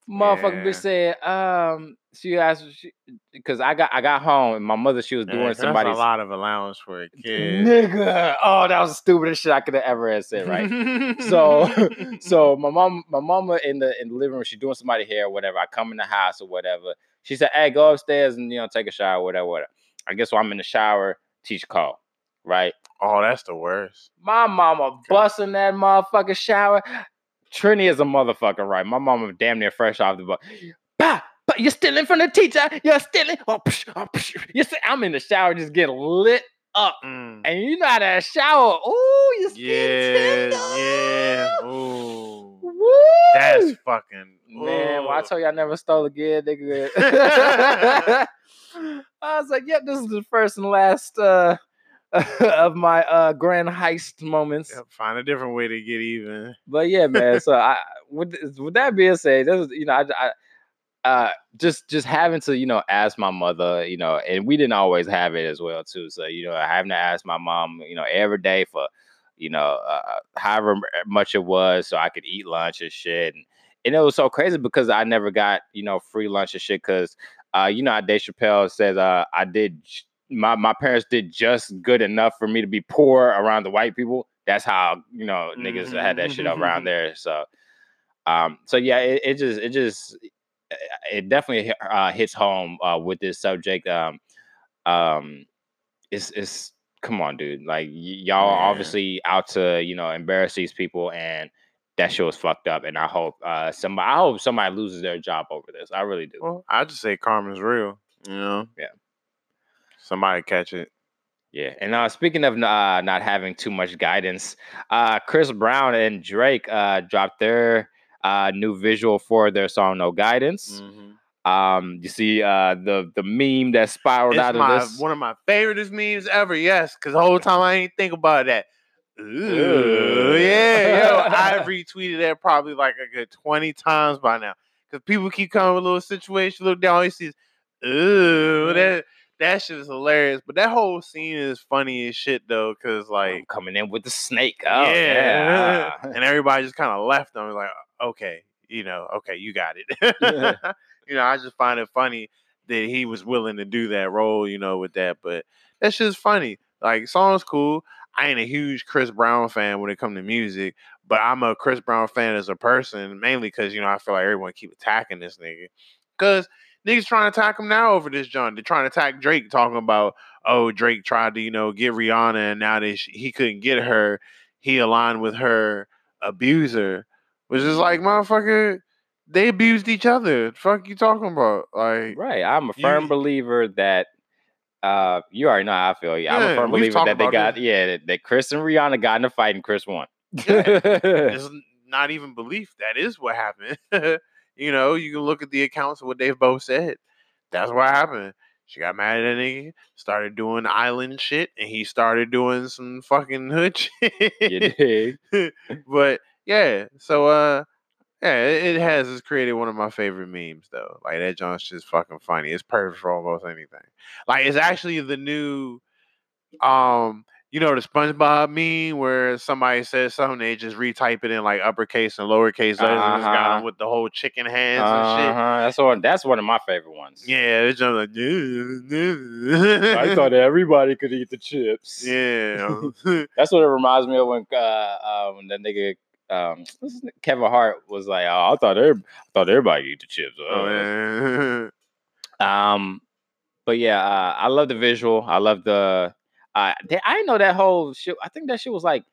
Motherfucker Yeah. bitch said, um, she asked because I got I got home and my mother she was Yeah, doing 'cause somebody's That's a lot of allowance for a kid. nigga. Oh, that was the stupidest shit I could have ever had said, right? so so my mom my mama in the in the living room she doing somebody hair or whatever i come in the house or whatever she said hey go upstairs and you know take a shower whatever whatever. I guess while i'm in the shower teacher call right? Oh, that's the worst. my mama busting that motherfucking shower. Trini is a motherfucker right? My mama damn near fresh off the boat bah, but you're stealing from the teacher. You're stealing. Oh, psh, oh, psh. you're st- i'm in the shower just getting lit up. Mm. and you know how that shower ooh you Yeah, yeah. Ooh, Woo! that's fucking Man, well, I ooh. told you I never stole again, nigga. I was like, yep, this is the first and last uh, of my uh, grand heist moments. Yep, find a different way to get even. But yeah, man. So I, with with that being said, this is you know, I, I uh, just just having to you know ask my mother, you know, and we didn't always have it as well too. So you know, having to ask my mom, you know, every day for you know uh, however much it was, so I could eat lunch and shit. And, and it was so crazy because I never got you know free lunch and shit because uh, you know Dave Chappelle says uh, I did. My, my parents did just good enough for me to be poor around the white people. That's how you know niggas had that shit around there. So, um, so yeah, it, it just it just uh, it definitely uh, hits home uh, with this subject. Um, um, it's it's come on, dude. Like y- y'all Yeah. obviously out to you know embarrass these people, and that shit was fucked up. And I hope uh somebody I hope somebody loses their job over this. I really do. Well, I just say karma's real. You know. Yeah. Somebody catch it. Yeah, and uh, speaking of uh, not having too much guidance, uh, Chris Brown and Drake uh, dropped their uh, new visual for their song "No Guidance." Mhm. Um, you see uh, the the meme that spiraled It's out my of this. one of my favorite memes ever. Yes, because the whole time I ain't think about that. Ooh, yeah, yo, I retweeted that probably like a good twenty times by now. Because people keep coming with little situation, look down, you see, ooh, that that shit is hilarious. But that whole scene is funny as shit though, because I'm like, coming in with the snake. Oh, yeah, yeah. and everybody just kind of left them like, okay, you know, okay, you got it. you know, I just find it funny that he was willing to do that role, you know, with that. But that's just funny. Like, song's cool. I ain't a huge Chris Brown fan when it comes to music, but I'm a Chris Brown fan as a person, mainly because you know I feel like everyone keep attacking this nigga. Cause niggas trying to attack him now over this John. They're trying to attack Drake, talking about oh Drake tried to you know get Rihanna and now that he couldn't get her, he aligned with her abuser, which is like motherfucker. They abused each other. fuck you talking about? Like Right. I'm a You- firm believer that uh you already know how I feel. Yeah, I'm a firm believer that they got this. yeah, that, that Chris and Rihanna got in a fight and Chris won. it's not even belief. That is what happened. you know, you can look at the accounts of what they've both said. That's what happened. She got mad at that nigga, started doing island shit, and he started doing some fucking hood shit. you dig? but yeah, so uh yeah, it, it has it's created one of my favorite memes though. Like that John's just fucking funny. It's perfect for almost anything. Like it's actually the new um you know the SpongeBob meme where somebody says something, they just retype it in like uppercase and lowercase letters and it's got Uh-huh. them with the whole chicken hands and shit. Uh-huh. That's one that's one of my favorite ones. Yeah, it's just like I thought everybody could eat the chips. Yeah. That's what it reminds me of when uh, uh when that nigga um what's his name? Kevin Hart was like, Oh, I thought every, I thought everybody eat the chips. oh, Uh, man. Um, but yeah, uh, I love the visual. I love the. Uh, they, I didn't know that whole shit. I think that shit was like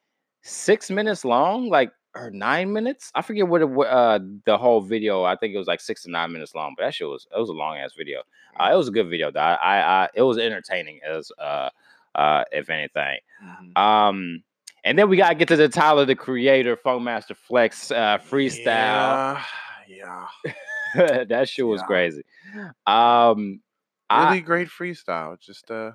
six minutes long, like or nine minutes. I forget what it, uh the whole video. I think it was like six to nine minutes long. But that shit was it was a long ass video. Uh, it was a good video. Though. I, I, I it was entertaining as uh uh if anything. Mhm. Um, and then we gotta get to the Tyler the Creator Funkmaster Flex uh, freestyle. Yeah, yeah. that shit was Yeah. crazy. Um, I- really great freestyle. Just uh,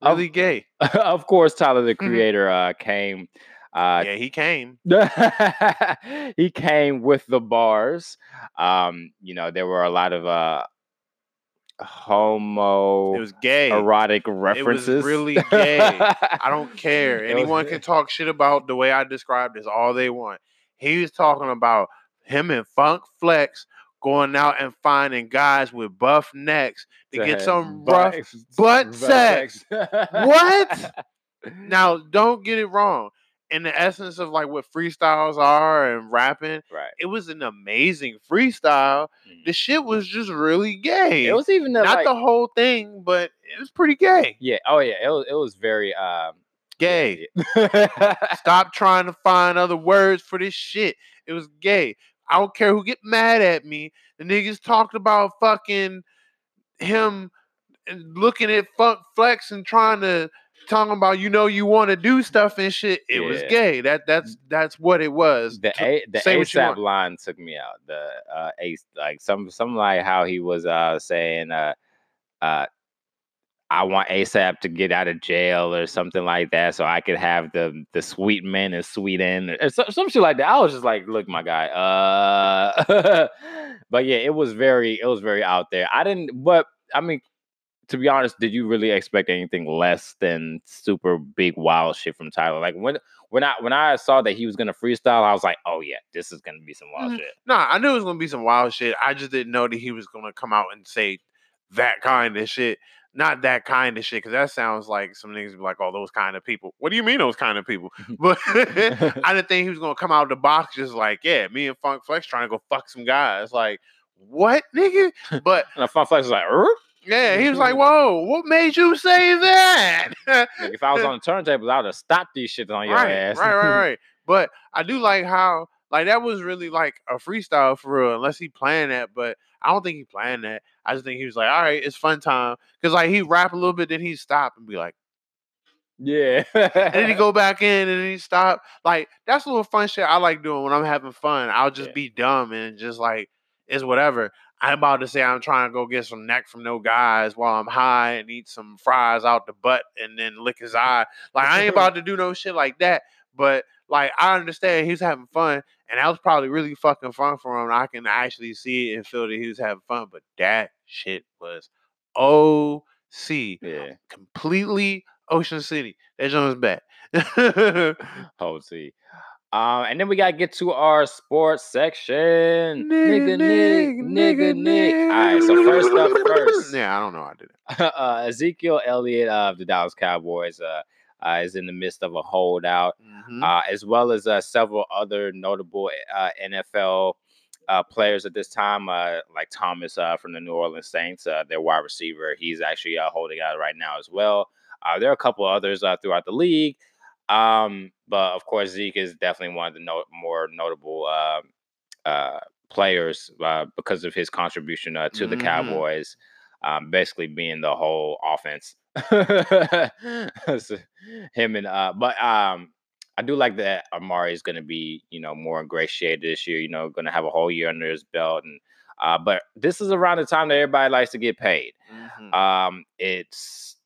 Of- really gay. of course, Tyler the Mhm. Creator uh, came. Uh, yeah, he came. he came with the bars. Um, you know, there were a lot of uh, homo It was gay. erotic references. really gay. I don't care. It Anyone can talk shit about the way I described this all they want. He was talking about him and Funk Flex going out and finding guys with buff necks to get have some butt- rough butt sex. What? Now, don't get it wrong. In the essence of like what freestyles are and rapping, Right. it was an amazing freestyle. Mhm. The shit was just really gay. It was even the, not like, the whole thing, but it was pretty gay. yeah. Oh yeah. It was. It was very um, Gay. Stop trying to find other words for this shit. It was gay. I don't care who get mad at me. The niggas talked about fucking him and looking at Funk Flex and trying to talking about you know you want to do stuff and shit. It was gay. That that's that's what it was. the a, the say ASAP line took me out. The uh, ace like some some like how he was uh saying uh uh I want ASAP to get out of jail or something like that, so I could have the the sweet men and sweet end or some, some shit like that. I was just like, look, my guy. Uh, but yeah, it was very it was very out there. I didn't, but I mean, to be honest, did you really expect anything less than super big wild shit from Tyler? Like when when I when I saw that he was gonna freestyle, I was like, oh yeah, this is gonna be some wild Mhm. shit. Nah, I knew it was gonna be some wild shit. I just didn't know that he was gonna come out and say that kind of shit. Not that kind of shit, because that sounds like some niggas be like, "Oh, those kind of people." What do you mean, those kind of people? But I didn't think he was gonna come out of the box just like, "Yeah, me and Funk Flex trying to go fuck some guys." Like, what, nigga? But And the Funk Flex is like, "Er?" Yeah, he was like, mm-hmm. "Whoa, what made you say that?" Like, if I was on the turntables, I would have stopped these shits on your right, ass. right, right, right. But I do like how like that was really like a freestyle for real, unless he planned that. But I don't think he planned that. I just think he was like, all right, it's fun time. Cause like he rap a little bit, then he stop and be like, yeah. and then he go back in and then he stop. Like that's a little fun shit I like doing when I'm having fun. I'll just Yeah. be dumb and just like it's whatever. I'm about to say I'm trying to go get some neck from no guys while I'm high and eat some fries out the butt and then lick his eye. Like I ain't about to do no shit like that. But like I understand he's having fun, and that was probably really fucking fun for him. I can actually see it and feel that he was having fun. But that shit was OC, yeah. completely Ocean City. That joint was bad. See. Um, and then we gotta get to our sports section. Nigga, Nick, nigga, Nick. All right, so first up, first. Yeah, I don't know. how I did it. uh, Ezekiel Elliott of the Dallas Cowboys uh, uh, is in the midst of a holdout, Mhm. uh, as well as uh, several other notable uh, NFL uh, players at this time, uh, like Thomas uh, from the New Orleans Saints, uh, their wide receiver. He's actually uh, holding out right now as well. Uh, there are a couple others uh, throughout the league, um, but of course Zeke is definitely one of the no- more notable uh, uh, players uh, because of his contribution uh, to the Mhm. Cowboys um, basically being the whole offense. So, him and uh, but um, I do like that Amari is going to be you know more ingratiated this year. You know, going to have a whole year under his belt, and uh, but this is around the time that everybody likes to get paid. Mhm. Um, it's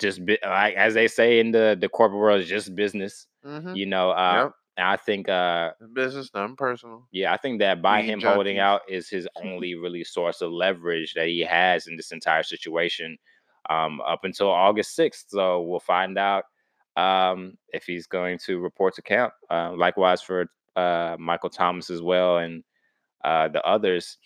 just bi- like as they say in the the corporate world, it's just business. Mhm. You know, uh, Yep. and I think uh, Business, nothing personal. yeah, I think that by Weed him holding out is his only really source of leverage that he has in this entire situation um, up until August 6th. So we'll find out um, if he's going to report to camp. Uh, likewise for uh, Michael Thomas as well and uh, the others.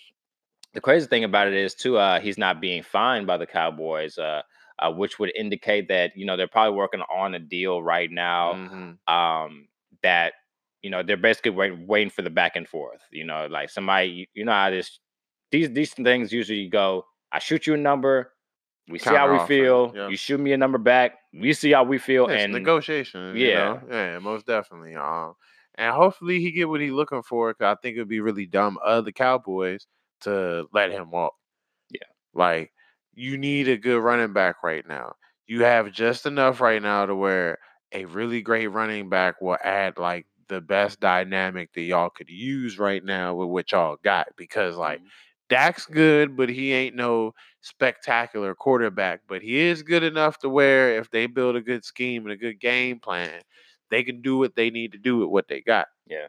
The crazy thing about it is, too, uh, he's not being fined by the Cowboys, uh, uh, which would indicate that, you know, they're probably working on a deal right now Mhm. um that you know they're basically waiting, waiting for the back and forth you know like somebody you, you know how this these these things usually go i shoot you a number we see how we feel you shoot me a number back we see how we feel It's and negotiation. You yeah. know? yeah, most definitely. Um, and hopefully he get what he's looking for. Cause I think it'd be really dumb of the Cowboys to let him walk. Yeah. like you need a good running back right now. You have just enough right now to where a really great running back will add like the best dynamic that y'all could use right now with what y'all got because like Mhm. Dak's good, but he ain't no spectacular quarterback. But he is good enough to where if they build a good scheme and a good game plan, they can do what they need to do with what they got. Yeah,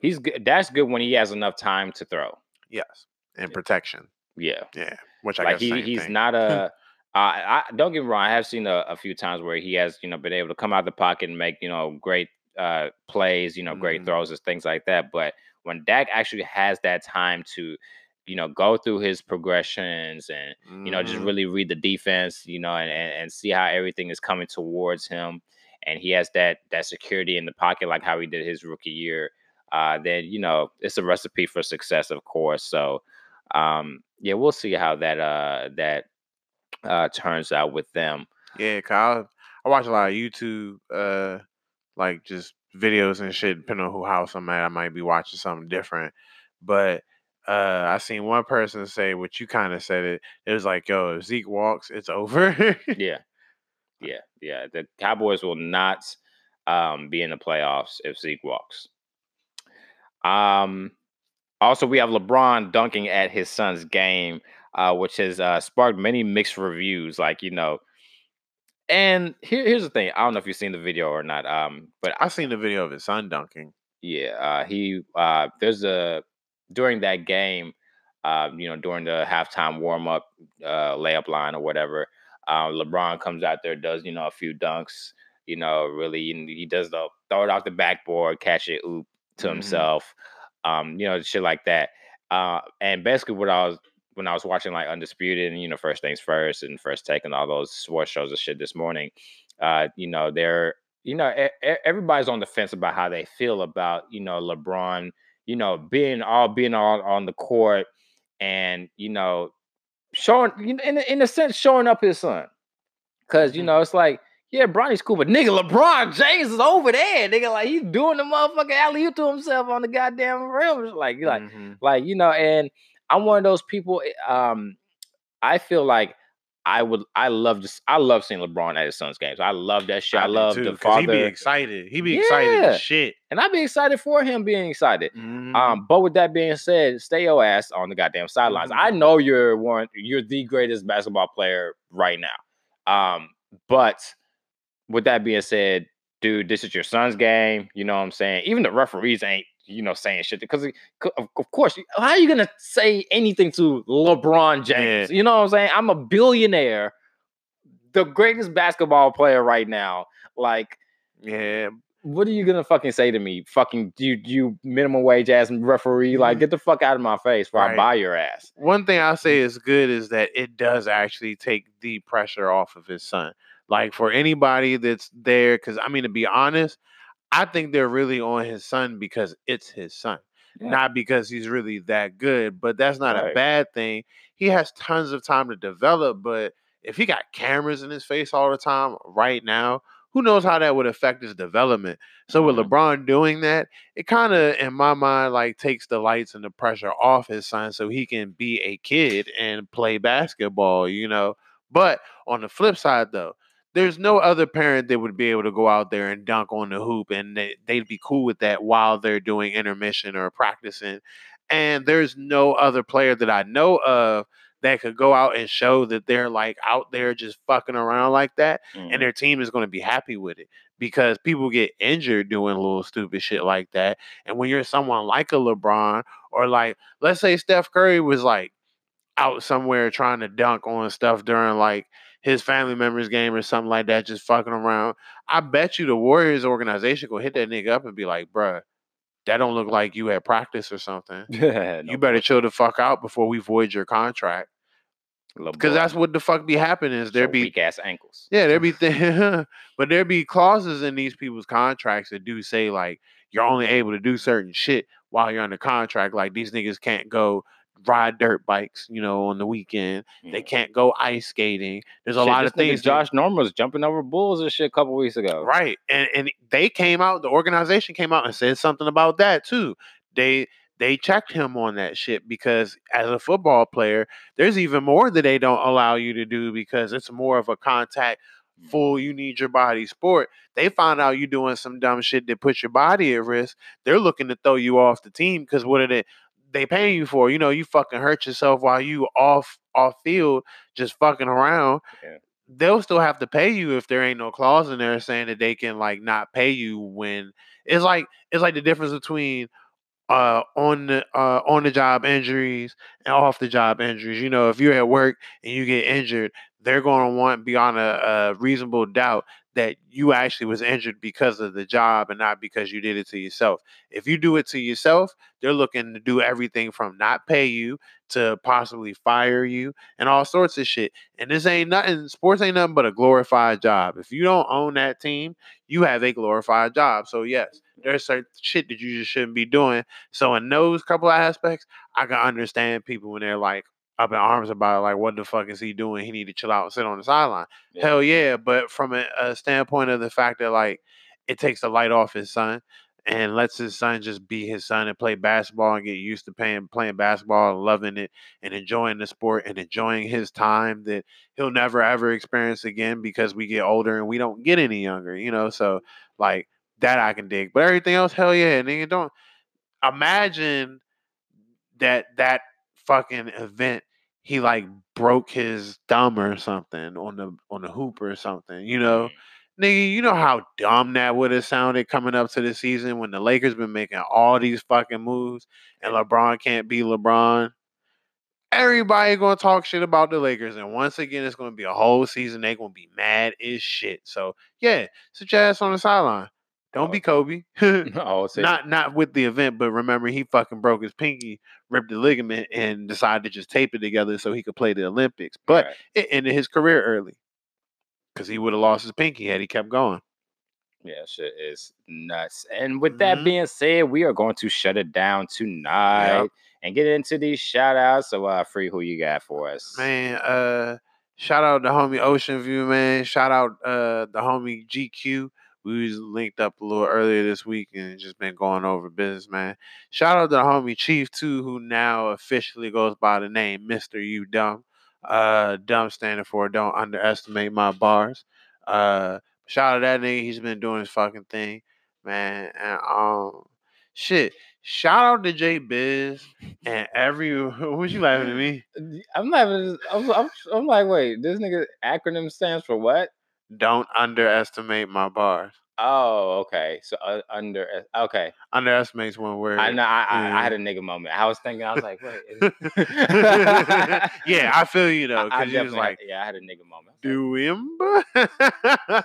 he's good. That's good when he has enough time to throw. Yes, and Yeah. protection. Yeah. Yeah, which I like guess he, he's thing. not a. Uh, I don't get me wrong. I have seen a, a few times where he has, you know, been able to come out of the pocket and make, you know, great uh, plays, you know, great Mhm. throws and things like that. But when Dak actually has that time to, you know, go through his progressions and you know just Mhm. really read the defense, you know, and, and and see how everything is coming towards him, and he has that that security in the pocket like how he did his rookie year. Uh, then you know it's a recipe for success, of course. So um yeah we'll see how that uh that uh turns out with them Yeah, I, I watch a lot of YouTube, uh, like just videos and shit. Depending on who house I'm at, I might be watching something different. But uh, I seen one person say what you kind of said. It it was like, yo, if Zeke walks, it's over. yeah yeah yeah the cowboys will not um be in the playoffs if zeke walks um also we have lebron dunking at his son's game uh which has uh sparked many mixed reviews like you know and here, here's the thing i don't know if you've seen the video or not um but I've seen the video of his son dunking. Yeah, uh, he uh, there's a during that game, uh, you know, during the halftime warm up uh, layup line or whatever. Uh, LeBron comes out there, does you know a few dunks, you know, really and he does the throw it off the backboard, catch it, oop to Mhm. himself, um, you know, shit like that. Uh, and basically, what I was when I was watching like Undisputed and you know First Things First and First Take and all those sports shows and shit this morning, uh, you know, they're you know, e- everybody's on the fence about how they feel about, you know, LeBron, you know, being all being on on the court and, you know, showing you in a- in a sense showing up his son. because you Mhm. know, it's like, yeah, Bronny's cool, but nigga, LeBron James is over there. Nigga, like he's doing the motherfucking alley oop to himself on the goddamn rim. Like, like, Mhm. like you know and i'm one of those people eh, um i feel like i would i love just i love seeing lebron at his son's games i love that shit i, do love too, the 'cause He be father excited. He be excited Yeah. as shit. and i'd be excited for him being excited Mhm. um but with that being said stay your ass on the goddamn sidelines i Mhm. know you're one you're the greatest basketball player right now um but with that being said dude this is your son's game you know what i'm saying even the referees ain't you know saying shit because of course how are you gonna say anything to lebron james you know what i'm saying i'm a billionaire the greatest basketball player right now like yeah, what are you gonna fucking say to me? Fucking you, you minimum wage ass referee. Like, Mhm. get the fuck out of my face before I buy your ass. one thing I'll say is good is that it does actually take the pressure off of his son. Like for anybody that's there, because I mean, to be honest, I think they're really on his son because it's his son, Yeah. not because he's really that good. But that's not a bad thing. He has tons of time to develop. But if he got cameras in his face all the time right now, who knows how that would affect his development? So with Mhm. LeBron doing that, it kind of, in my mind, like takes the lights and the pressure off his son, so he can be a kid and play basketball. You know. But on the flip side, though, there's no other parent that would be able to go out there and dunk on the hoop and they, they'd be cool with that while they're doing intermission or practicing. And there's no other player that I know of that could go out and show that they're like out there just fucking around like that Mhm. and their team is going to be happy with it because people get injured doing little stupid shit like that. And when you're someone like a LeBron or like, let's say Steph Curry was like out somewhere trying to dunk on stuff during like his family member's game or something like that, just fucking around. I bet you the Warriors organization will hit that nigga up and be like, bruh, that don't look like you at practice or something. No you better chill the fuck out before we void your contract. Because that's what the fuck be happening is there So be weak ass ankles. yeah, there be th- but there be clauses in these people's contracts that do say like you're only able to do certain shit while you're under contract. Like these niggas can't go ride dirt bikes, you know, on the weekend. They can't go ice skating. There's a Shit, lot of things. Josh Norman was jumping over bulls and shit a couple weeks ago. Right. And and they came out, the organization came out and said something about that too. They they checked him on that shit because as a football player, there's even more that they don't allow you to do because it's more of a contact. full mm-hmm. you need your body sport. They find out you're doing some dumb shit that puts your body at risk. They're looking to throw you off the team because what are they they paying you for? You know, you fucking hurt yourself while you off off field just fucking around. Yeah. They'll still have to pay you if there ain't no clause in there saying that they can like not pay you when it's like it's like the difference between uh on the uh on the job injuries and off the job injuries. You know, if you're at work and you get injured, they're going to want beyond a, a reasonable doubt that you actually was injured because of the job and not because you did it to yourself. If you do it to yourself, they're looking to do everything from not pay you to possibly fire you and all sorts of shit. And this ain't nothing, sports ain't nothing but a glorified job. If you don't own that team, you have a glorified job. So, yes, there's certain shit that you just shouldn't be doing. So, in those couple of aspects, I can understand people when they're like, up in arms about it, like what the fuck is he doing? He need to chill out and sit on the sideline. Yeah. Hell yeah, but from a, a standpoint of the fact that like it takes the light off his son and lets his son just be his son and play basketball and get used to playing playing basketball and loving it and enjoying the sport and enjoying his time that he'll never ever experience again because we get older and we don't get any younger, you know. So like that I can dig. But everything else, hell yeah, nigga, don't imagine that that fucking event he like broke his thumb or something on the on the hoop or something, you know. Mm-hmm. Nigga, you know how dumb that would have sounded coming up to the season when the Lakers been making all these fucking moves and LeBron can't be LeBron. Everybody gonna talk shit about the Lakers, and once again, it's gonna be a whole season. They gonna be mad as shit. So yeah, sit your ass on the sideline. Don't be Kobe. oh, not not with the event, but remember he fucking broke his pinky, ripped the ligament, and decided to just tape it together so he could play the Olympics. But Right. it ended his career early because he would have lost his pinky had he kept going. Yeah, shit is nuts. And with that Mhm. being said, we are going to shut it down tonight and get into these shout outs. So, uh, Free, who you got for us? Man, uh, shout out the homie Ocean View, man. Shout out uh the homie GQ. We was linked up a little earlier this week and just been going over business, man. Shout out to the homie Chief too, who now officially goes by the name Mr. You Dumb. Uh dumb standing for don't underestimate my bars. Uh shout out that nigga, he's been doing his fucking thing, man. And um shit. Shout out to J Biz and every what you laughing at me? I'm laughing. I'm, I'm, I'm like, wait, this nigga acronym stands for what? Don't underestimate my bars. Oh, okay. So, uh, under, okay. Underestimates one word. I know, I, I, I had a nigga moment. I was thinking, I was like, wait. is- yeah, I feel you though, I because you was definitely had- like, yeah, I had a nigga moment. do him.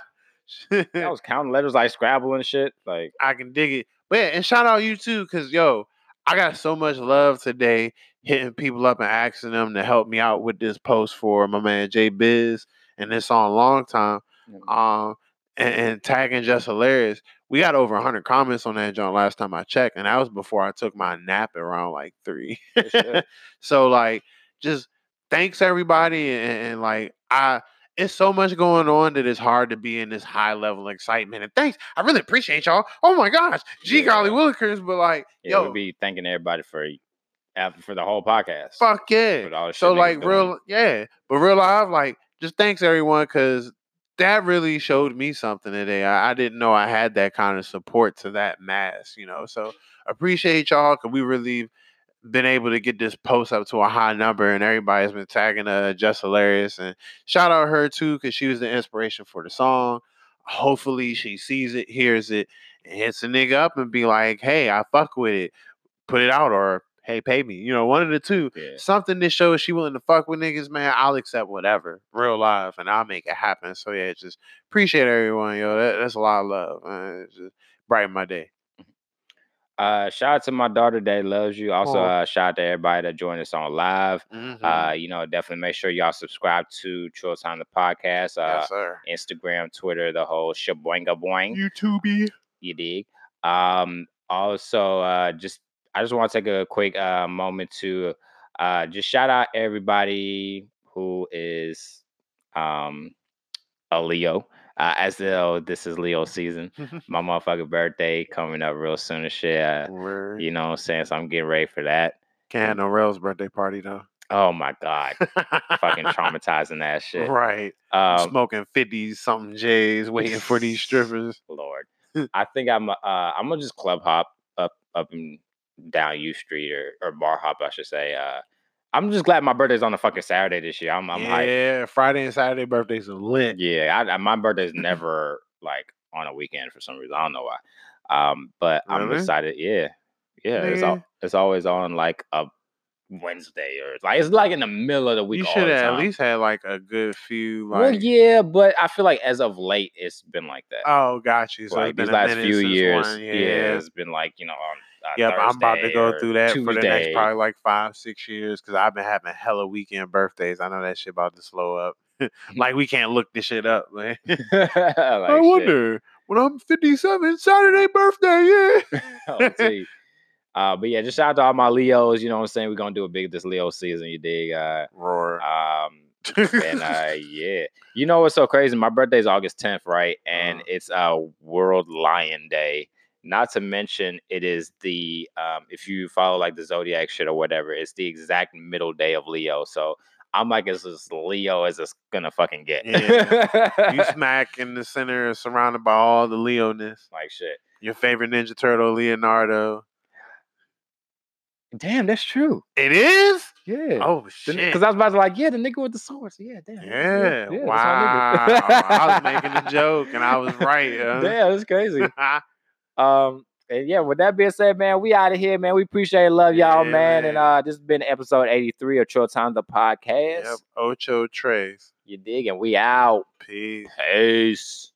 I was counting letters like Scrabble and shit. Like, I can dig it. But yeah, and shout out you too, because yo, I got so much love today hitting people up and asking them to help me out with this post for my man Jay Biz and this song Long Time. Um and, and tagging just hilarious. We got over 100 comments on that joint last time I checked, and that was before I took my nap around like three. Sure. so like, just thanks everybody, and, and like I, it's so much going on that it's hard to be in this high level excitement. And thanks, I really appreciate y'all. Oh my gosh, gee golly Yeah. willikers, but like, yeah, yo, we'll be thanking everybody for after for the whole podcast. fuck yeah. with all the shit So like doing. real, yeah, but real live, like just thanks everyone because that really showed me something today. I, I didn't know I had that kind of support to that mass, you know. So appreciate y'all because we really been able to get this post up to a high number, and everybody's been tagging uh just hilarious. And shout out her too because she was the inspiration for the song. Hopefully she sees it, hears it, and hits a nigga up and be like, "Hey, I fuck with it, put it out," or "Hey, pay me." You know, one of the two Yeah. something that shows she willing to fuck with niggas, man, I'll accept whatever, real life, and I'll make it happen. So yeah, just appreciate everyone, yo. That, that's a lot of love, man. It's just brighten my day. Uh, shout out to my daughter that loves you. Also, Aw. uh, shout out to everybody that joined us on live. Mhm. Uh, you know, definitely make sure y'all subscribe to Chill Time the podcast. Uh, yes, sir. Instagram, Twitter, the whole shaboinga boing. YouTube. You dig? Um, also, uh, just I just want to take a quick uh, moment to uh, just shout out everybody who is um, a Leo. Uh, as though this is Leo season. My motherfucking birthday coming up real soon and shit. Uh, you know what I'm saying? So I'm getting ready for that. Can't have no Rails birthday party though. Oh my god, fucking traumatizing that shit. Right. Um, Smoking 50 something J's, waiting for these strippers. Lord, I think I'm uh I'm gonna just club hop up up and down U Street or or bar hop, I should say. Uh, I'm just glad my birthday's on a fucking Saturday this year. I'm I'm hyped. yeah, Friday and Saturday birthdays are lit. Yeah, I, I, my birthday's never like on a weekend for some reason. I don't know why. Um, but I'm excited. Yeah, yeah. It's al- Nigga. it's always on like a Wednesday or like it's like in the middle of the week. You should have at least had like a good few like well, yeah, but I feel like as of late, it's been like that. Oh, got you. So like these last few years, one, yeah. yeah. it's been like you know on. Uh, Yep, I'm about to go through that for the next probably like five, six years because I've been having hella weekend birthdays. I know that shit about to slow up. like we can't look this shit up, man. Like, I shit. wonder when I'm 57, Saturday birthday, yeah. I'll tell you. Uh, but yeah, just shout out to all my Leos. You know what I'm saying? We're gonna do a big this Leo season. You dig? Uh, Roar. um, and uh, yeah, you know what's so crazy? My birthday's August 10th, right? And Uh-huh. it's uh, World Lion Day. Not to mention, it is the um, if you follow like the zodiac shit or whatever, it's the exact middle day of Leo. So I'm like as as Leo as it's gonna fucking get. you smack in the center, surrounded by all the Leoness. like shit. Your favorite Ninja Turtle, Leonardo. Damn, that's true. It is. Yeah. Oh shit! Because I was about to like, yeah, the nigga with the sword. So yeah, damn. yeah, that's wow. I was making a joke and I was right. Yeah, Damn, that's crazy. Um, and yeah, with that being said, man, we out of here, man. We appreciate it, love y'all, Yeah, man. And uh, this has been episode 83 of Chill Time the podcast. yep. Ocho Trace. You dig? And we out. Peace. Peace.